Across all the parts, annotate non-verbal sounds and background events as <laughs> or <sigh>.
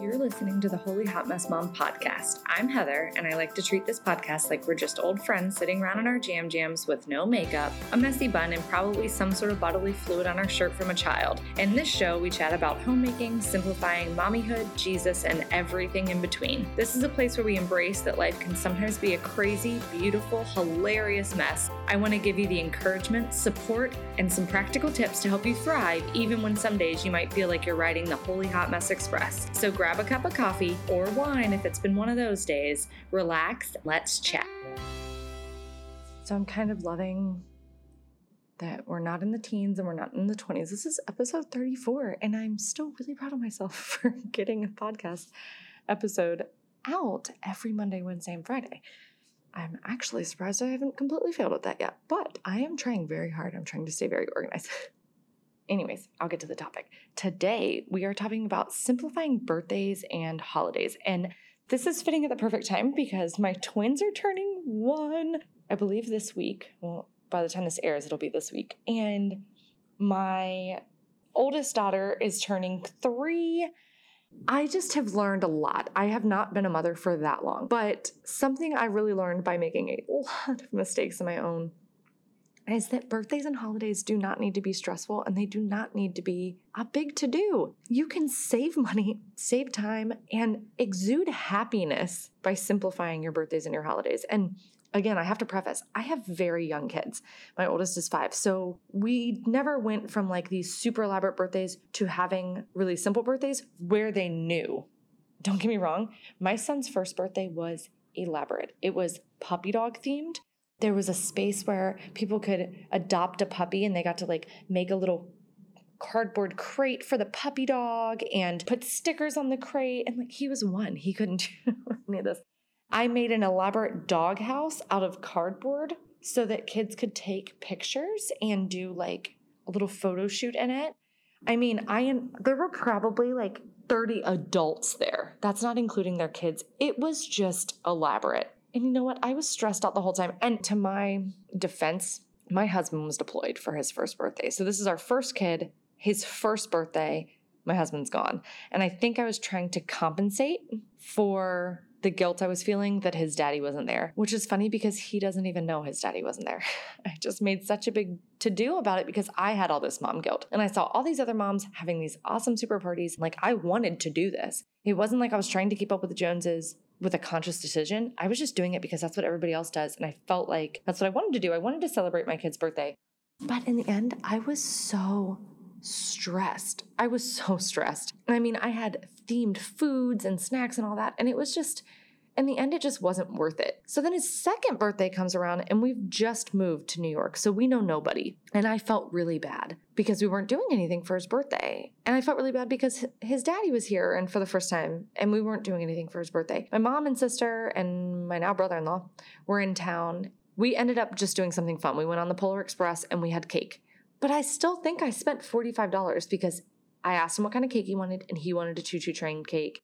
You're listening to the Holy Hot Mess Mom podcast. I'm Heather, and I like to treat this podcast like we're just old friends sitting around in our jam jams with no makeup, a messy bun, and probably some sort of bodily fluid on our shirt from a child. In this show, we chat about homemaking, simplifying, mommyhood, Jesus, and everything in between. This is a place where we embrace that life can sometimes be a crazy, beautiful, hilarious mess. I want to give you the encouragement, support, and some practical tips to help you thrive, even when some days you might feel like you're riding the Holy Hot Mess Express. So grab a cup of coffee or wine if it's been one of those days, relax, let's chat. So I'm kind of loving that we're not in the teens and we're not in the 20s. This is episode 34, and I'm still really proud of myself <laughs> for getting a podcast episode out every Monday, Wednesday, and Friday. I'm actually surprised I haven't completely failed at that yet, but I am trying very hard. I'm trying to stay very organized. <laughs> Anyways, I'll get to the topic. Today, we are talking about simplifying birthdays and holidays. And this is fitting at the perfect time because my twins are turning one, I believe, this week. Well, by the time this airs, it'll be this week. And my oldest daughter is turning three. I just have learned a lot. I have not been a mother for that long, but something I really learned by making a lot of mistakes in my own is that birthdays and holidays do not need to be stressful and they do not need to be a big to do. You can save money, save time, and exude happiness by simplifying your birthdays and your holidays. And again, I have to preface, I have very young kids. My oldest is five. So we never went from like these super elaborate birthdays to having really simple birthdays where they knew. Don't get me wrong, my son's first birthday was elaborate. It was puppy dog themed there was a space where people could adopt a puppy and they got to like make a little cardboard crate for the puppy dog and put stickers on the crate. And like he was one, he couldn't <laughs> do any of this. I made an elaborate dog house out of cardboard so that kids could take pictures and do like a little photo shoot in it. I mean, I there were probably like 30 adults there. That's not including their kids. It was just elaborate. And you know what? I was stressed out the whole time. And to my defense, my husband was deployed for his first birthday. So this is our first kid, his first birthday. My husband's gone. And I think I was trying to compensate for the guilt I was feeling that his daddy wasn't there, which is funny because he doesn't even know his daddy wasn't there. <laughs> I just made such a big to do about it because I had all this mom guilt. And I saw all these other moms having these awesome super parties. Like I wanted to do this. It wasn't like I was trying to keep up with the Joneses with a conscious decision. I was just doing it because that's what everybody else does. And I felt like that's what I wanted to do. I wanted to celebrate my kid's birthday. But in the end, I was so stressed. I was so <laughs> stressed. I mean, I had themed foods and snacks and all that. And it was just, in the end, it just wasn't worth it. So then his second birthday comes around and we've just moved to New York. So we know nobody. And I felt really bad because we weren't doing anything for his birthday. And I felt really bad because his daddy was here and for the first time and we weren't doing anything for his birthday. My mom and sister and my now brother in law were in town. We ended up just doing something fun. We went on the Polar Express and we had cake. But I still think I spent $45 because I asked him what kind of cake he wanted and he wanted a choo choo train cake.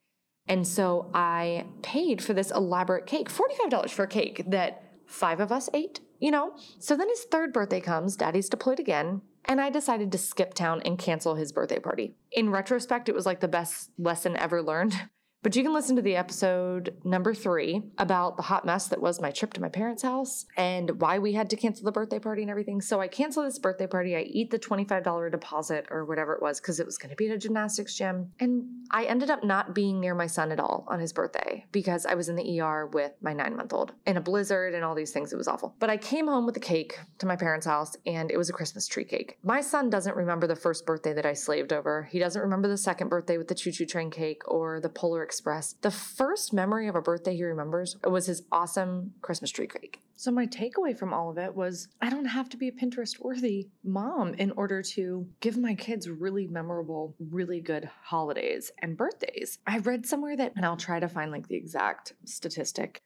And so I paid for this elaborate cake, $45 for a cake that five of us ate, you know? So then his third birthday comes, daddy's deployed again, and I decided to skip town and cancel his birthday party. In retrospect, it was like the best lesson ever learned <laughs> but you can listen to the episode number three about the hot mess that was my trip to my parents' house and why we had to cancel the birthday party and everything. So I cancel this birthday party. I eat the $25 deposit or whatever it was because it was going to be at a gymnastics gym. And I ended up not being near my son at all on his birthday because I was in the ER with my nine month old in a blizzard and all these things. It was awful. But I came home with a cake to my parents' house and it was a Christmas tree cake. My son doesn't remember the first birthday that I slaved over. He doesn't remember the second birthday with the choo choo train cake or the Polar Express. The first memory of a birthday he remembers was his awesome Christmas tree cake. So, my takeaway from all of it was I don't have to be a Pinterest worthy mom in order to give my kids really memorable, really good holidays and birthdays. I read somewhere that, and I'll try to find like the exact statistic,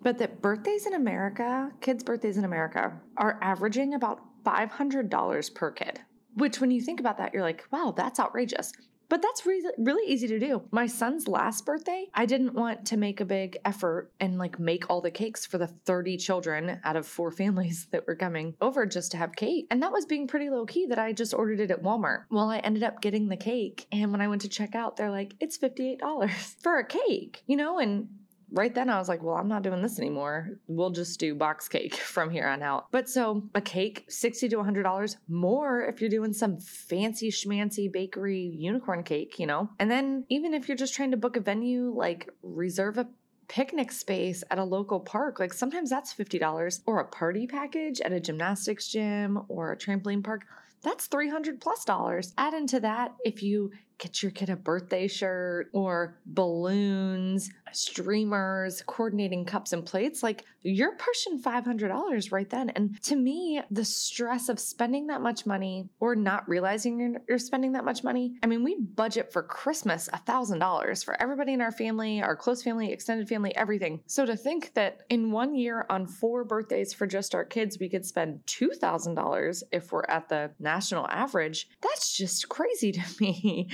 but that birthdays in America, kids' birthdays in America, are averaging about $500 per kid. Which, when you think about that, you're like, wow, that's outrageous. But that's really, really easy to do. My son's last birthday, I didn't want to make a big effort and like make all the cakes for the 30 children out of four <laughs> families that were coming over just to have cake. And that was being pretty low key that I just ordered it at Walmart. Well, I ended up getting the cake. And when I went to check out, they're like, it's $58 <laughs> for a cake, you know? And right then I was like, well, I'm not doing this anymore. We'll just do box cake <laughs> from here on out. But so a cake, 60 to $100 more if you're doing some fancy schmancy bakery unicorn cake, you know? And then even if you're just trying to book a venue, like reserve a picnic space at a local park, like sometimes that's $50 or a party package at a gymnastics gym or a trampoline park. That's 300 plus dollars. Add into that if you get your kid a birthday shirt or balloons, streamers, coordinating cups and plates, like you're pushing $500 right then. And to me, the stress of spending that much money or not realizing you're, you're spending that much money. I mean, we budget for Christmas $1,000 for everybody in our family, our close family, extended family, everything. So to think that in one year on four birthdays for just our kids, we could spend $2,000 if we're at the national average, that's just crazy to <laughs> me.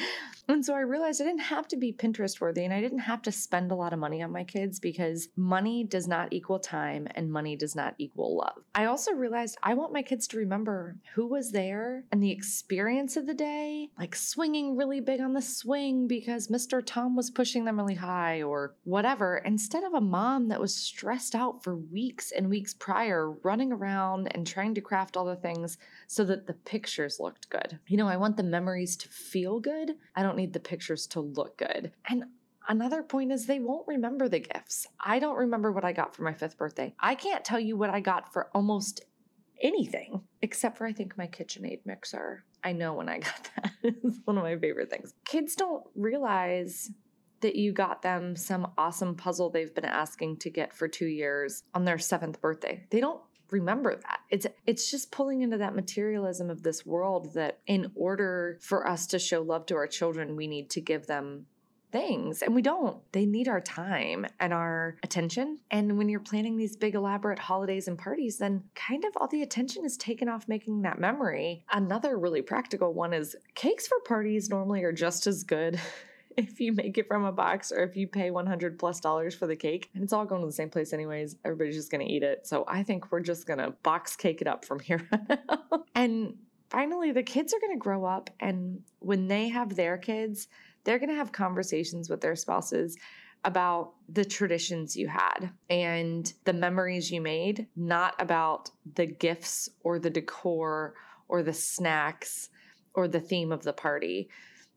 And so I realized I didn't have to be Pinterest worthy and I didn't have to spend a lot of money on my kids because money does not equal time and money does not equal love. I also realized I want my kids to remember who was there and the experience of the day, like swinging really big on the swing because Mr. Tom was pushing them really high or whatever, instead of a mom that was stressed out for weeks and weeks prior, running around and trying to craft all the things so that the pictures looked good. You know, I want the memories to feel good. I don't need the pictures to look good. And Another point is they won't remember the gifts. I don't remember what I got for my fifth birthday. I can't tell you what I got for almost anything except for I think my KitchenAid mixer. I know when I <laughs> got that. it's one of my favorite things. Kids don't realize that you got them some awesome puzzle they've been asking to get for 2 years on their 7th birthday. They don't remember that. It's it's just pulling into that materialism of this world that in order for us to show love to our children, we need to give them things and we don't. They need our time and our attention. And when you're planning these big elaborate holidays and parties then kind of all the attention is taken off making that memory. Another really practical one is cakes for parties normally are just as good <laughs> <laughs> if you make it from a box or if you pay 100 plus dollars for the cake. And it's all going to the same place anyways. Everybody's just going to eat it. So i think we're just going to box cake it up from here <laughs> and finally the kids are going to grow up and when they have their kids they're going to have conversations with their spouses about the traditions you had and the memories you made not about the gifts or the decor or the snacks or the theme of the party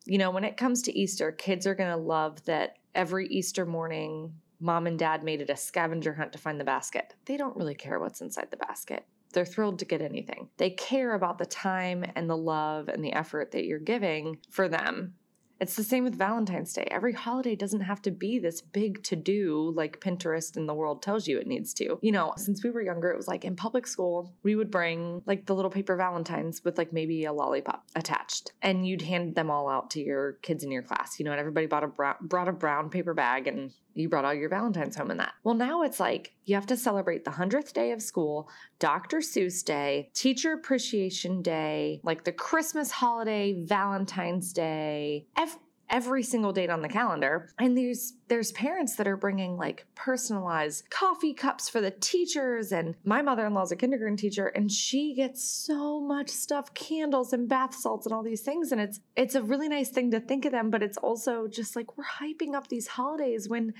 you know, when it comes to Easter, kids are going to love that every Easter morning, mom and dad made it a scavenger hunt to find the basket. They don't really care what's inside the basket. They're thrilled to get anything. They care about the time and the love and the effort that you're giving for them it's the same with Valentine's Day. Every holiday doesn't have to be this big to do like Pinterest and the world tells you it needs to. You know, since we were younger, it was like in public school, we would bring like the little paper Valentines with like maybe a lollipop attached, and you'd hand them all out to your kids in your class. You know, and everybody bought a brown, brought a brown paper bag and you brought all your Valentines home in that. Well, now it's like you have to celebrate the 100th day of school, Dr. Seuss Day, Teacher Appreciation Day, like the Christmas holiday, Valentine's Day, every, every single date on the calendar. And there's there's parents that are bringing like personalized coffee cups for the teachers and my mother-in-law's a kindergarten teacher and she gets so much stuff, candles and bath salts and all these things and it's it's a really nice thing to think of them, but it's also just like we're hyping up these holidays when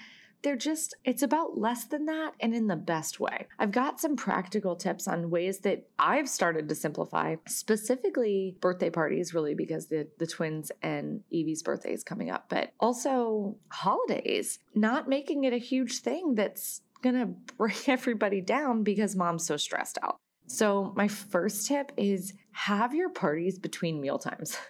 they're just, it's about less than that and in the best way. I've got some practical tips on ways that I've started to simplify, specifically birthday parties, really, because the, the twins and Evie's birthday is coming up, but also holidays, not making it a huge thing that's gonna <laughs> bring everybody down because mom's so stressed out. So, my first tip is have your parties between meal times. <laughs>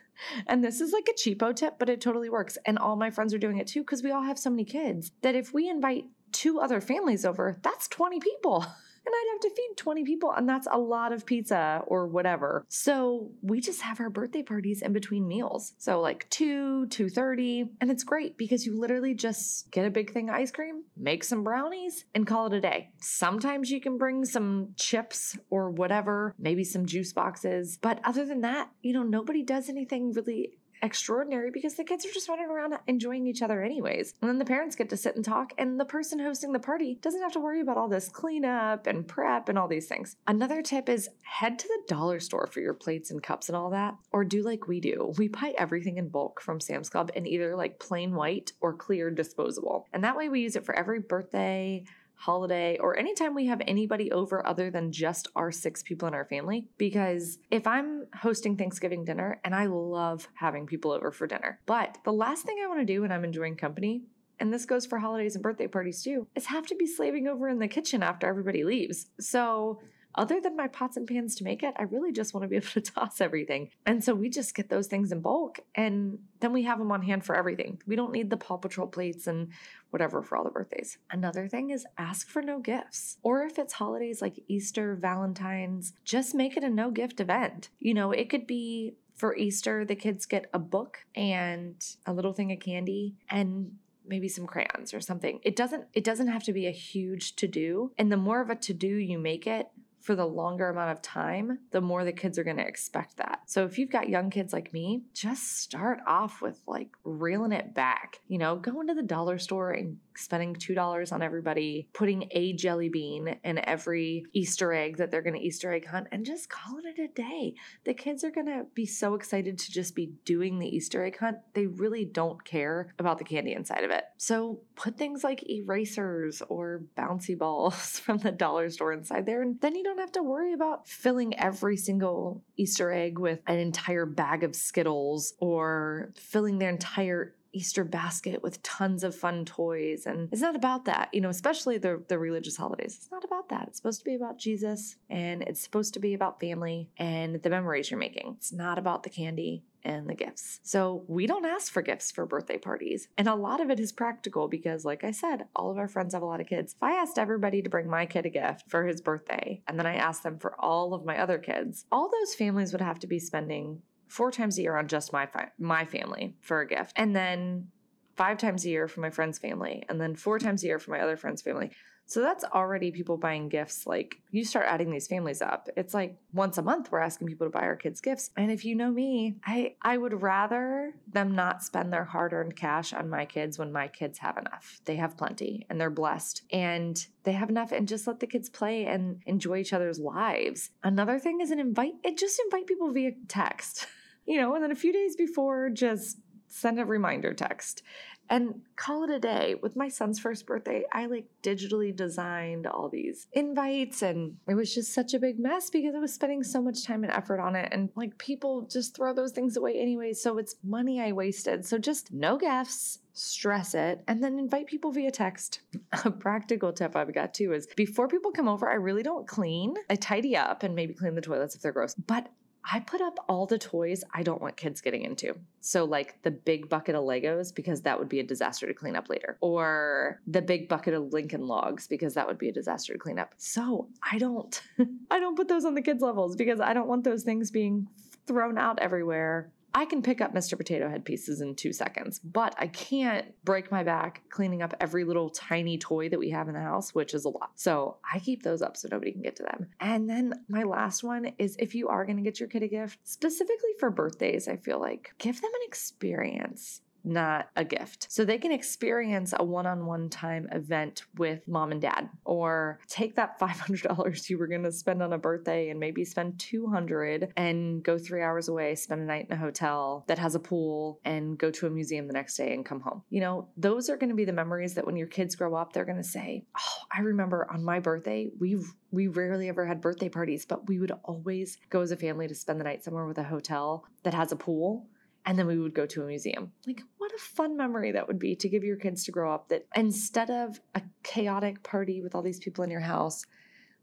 And this is like a cheapo tip, but it totally works. And all my friends are doing it too because we all have so many kids that if we invite two other families over, that's 20 people. <laughs> and I'd have to feed 20 people and that's a lot of pizza or whatever. So we just have our birthday parties in between meals. So like 2, 2:30 and it's great because you literally just get a big thing of ice cream, make some brownies and call it a day. Sometimes you can bring some chips or whatever, maybe some juice boxes, but other than that, you know, nobody does anything really extraordinary because the kids are just running around enjoying each other anyways. And then the parents get to sit and talk, and the person hosting the party doesn't have to worry about all this cleanup and prep and all these things. Another tip is head to the dollar store for your plates and cups and all that, or do like we do. We buy everything in bulk from Sam's Club in either like plain white or clear disposable. And that way we use it for every birthday holiday, or anytime we have anybody over other than just our six people in our family. Because if I'm hosting Thanksgiving dinner, and I love having people over for dinner, but the last thing I want to do when I'm enjoying company and this goes for holidays and birthday parties too, is have to be slaving over in the kitchen after everybody leaves. So other than my pots and pans to make it, I really just want to be <laughs> able to toss everything. And so we just get those things in bulk and then we have them on hand for everything. We don't need the Paw Patrol plates and whatever for all the birthdays. Another thing is ask for no gifts. Or if it's holidays like Easter, Valentine's, just make it a no gift event. You know, it could be for Easter, the kids get a book and a little thing of candy and maybe some crayons or something. It doesn't it doesn't have to be a huge to do. And the more of a to do you make it, for the longer amount of time, the more the kids are going to expect that. So if you've got young kids like me, just start off with like reeling it back. You know, going to the dollar store and spending $2 on everybody, putting a jelly bean in every Easter egg that they're going to Easter egg hunt, and just calling it a day. The kids are going to be so excited to just be doing the Easter egg hunt. They really don't care about the candy inside of it. So put things like erasers or bouncy balls <laughs> from the dollar store inside there, and then you don't have to worry about filling every single Easter egg with an entire bag of Skittles or filling their entire Easter basket with tons of fun toys. And it's not about that, you know, especially the, the religious holidays. It's not about that. It's supposed to be about Jesus and it's supposed to be about family and the memories you're making. It's not about the candy and the gifts. So we don't ask for gifts for birthday parties. And a lot of it is practical because, like I said, all of our friends have a lot of kids. If I asked everybody to bring my kid a gift for his birthday and then I asked them for all of my other kids, all those families would have to be spending four times a year on just my fi- my family for a gift, and then five times a year for my friend's family, and then four times a year for my other friend's family. So that's already people buying gifts. Like you start adding these families up. It's like once a month we're asking people to buy our kids gifts. And if you know me, I I would rather them not spend their hard-earned cash on my kids when my kids have enough. They have plenty and they're blessed and they have enough and just let the kids play and enjoy each other's lives. Another thing is an invite it just invite people via text. <laughs> You know, and then a few days before just send a reminder text and call it a day. With my son's first birthday, I like digitally designed all these invites and it was just such a big mess because I was spending so much time and effort on it. And like people just throw those things away anyway. So it's money I wasted. So just no gifts, stress it, and then invite people via text. <laughs> A practical tip I've got too is before people come over, I really don't clean. I tidy up and maybe clean the toilets if they're gross, but I put up all the toys I don't want kids getting into. So, like the big bucket of Legos, because that would be a disaster to clean up later, or the big bucket of Lincoln logs, because that would be a disaster to clean up. So, I don't, <laughs> I don't put those on the kids' levels because I don't want those things being thrown out everywhere I can pick up Mr. Potato Head pieces in two seconds, but I can't break my back cleaning up every little tiny toy that we have in the house, which is a lot. So I keep those up so nobody can get to them. And then my last one is if you are going to get your kid a gift, specifically for birthdays, I feel like give them an experience not a gift. So they can experience a one on one time event with mom and dad, or take that <laughs> $500 you were going to spend on a birthday and maybe spend 200 and go three hours away, spend a night in a hotel that has a pool, and go to a museum the next day and come home. You know, those are going to be the memories that when your kids grow up, they're going to say, Oh, I remember on my birthday, we we rarely ever had birthday parties, but we would always go as a family to spend the night somewhere with a hotel that has a pool and then we would go to a museum. Like, what a fun memory that would be to give your kids to grow up that instead of a chaotic party with all these people in your house,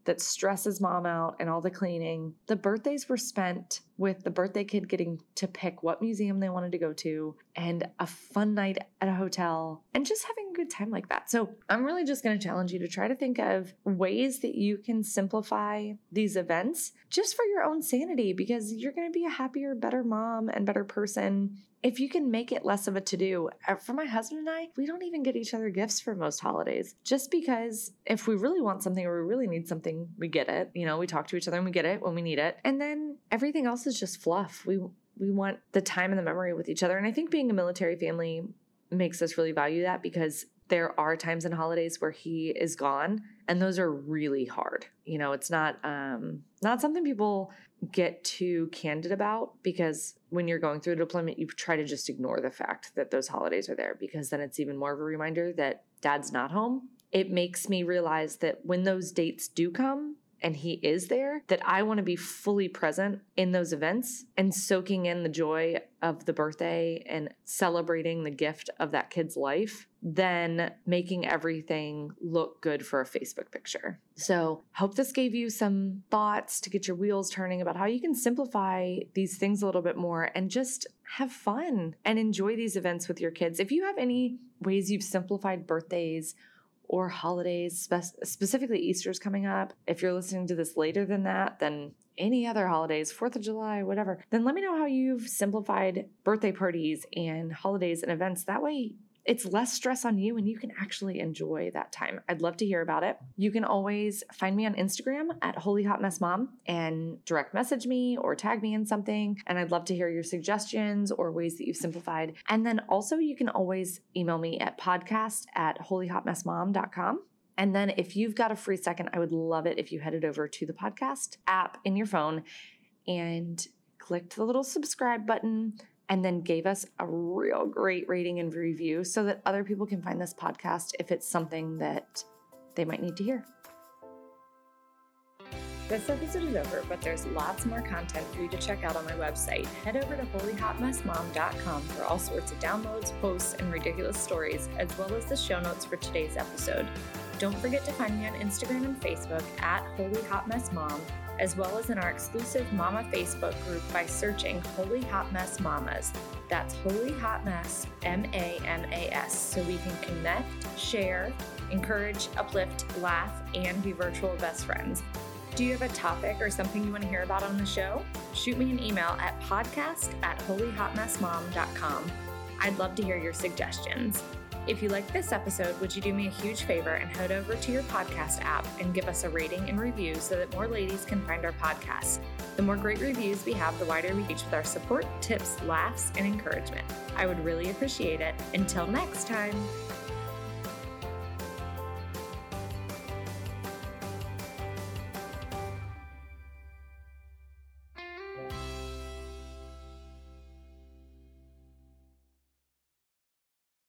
that stresses mom out and all the cleaning. The birthdays were spent with the birthday kid getting to pick what museum they wanted to go to and a fun night at a hotel and just having a good time like that. So, I'm really just going to challenge you to try to think of ways that you can simplify these events just for your own sanity because you're going to be a happier, better mom and better person if you can make it less of a to do, uh, for my husband and I, we don't even get each other gifts for most holidays just because if we really want something or we really need something, we get it. You know, we talk to each other and we get it when we need it. And then everything else is just fluff. We we want the time and the memory with each other. And I think being a military family makes us really value that because there are times in holidays where he is gone and those are really hard. You know it's not um not something people get too candid about because when you're going through a deployment you try to just ignore the fact that those holidays are there because then it's even more of a reminder that dad's not home. It makes me realize that when those dates do come and he is there, that I want to be fully present in those events and soaking in the joy of the birthday and celebrating the gift of that kid's life than making everything look good for a Facebook picture. So, hope this gave you some thoughts to get your wheels turning about how you can simplify these things a little bit more and just have fun and enjoy these events with your kids. If you have any ways you've simplified birthdays or holidays, spe- specifically Easter's coming up. If you're listening to this later than that, then any other holidays, 4th of July, whatever, then let me know how you've simplified birthday parties and holidays and events. That way, it's less stress on you and you can actually enjoy that time. I'd love to hear about it. You can always find me on Instagram at Holy Hot Mess Mom and direct message me or tag me in something. And I'd love to hear your suggestions or ways that you've simplified. And then also, you can always email me at podcast at holyhotmessmom.com. And then if you've got a free second, I would love it if you headed over to the podcast app in your phone and clicked the little subscribe button and then gave us a real great rating and review so that other people can find this podcast if it's something that they might need to hear. This episode is over, but there's lots more content for you to check out on my website. Head over to holyhotmessmom.com for all sorts of downloads, posts, and ridiculous stories, as well as the show notes for today's episode. Don't forget to find me on Instagram and Facebook at Holy Hot Mess Mom as well as in our exclusive Mama Facebook group by searching Holy Hot Mess Mamas. That's Holy Hot Mess, M A M A S, so we can connect, share, encourage, uplift, laugh, and be virtual best friends. Do you have a topic or something you want to hear about on the show? Shoot me an email at podcast at holyhotmessmom.com. I'd love to hear your suggestions. If you like this episode, would you do me a huge favor and head over to your podcast app and give us a rating and review so that more ladies can find our podcast? The more great reviews we have, the wider we reach with our support, tips, laughs, and encouragement. I would really appreciate it. Until next time.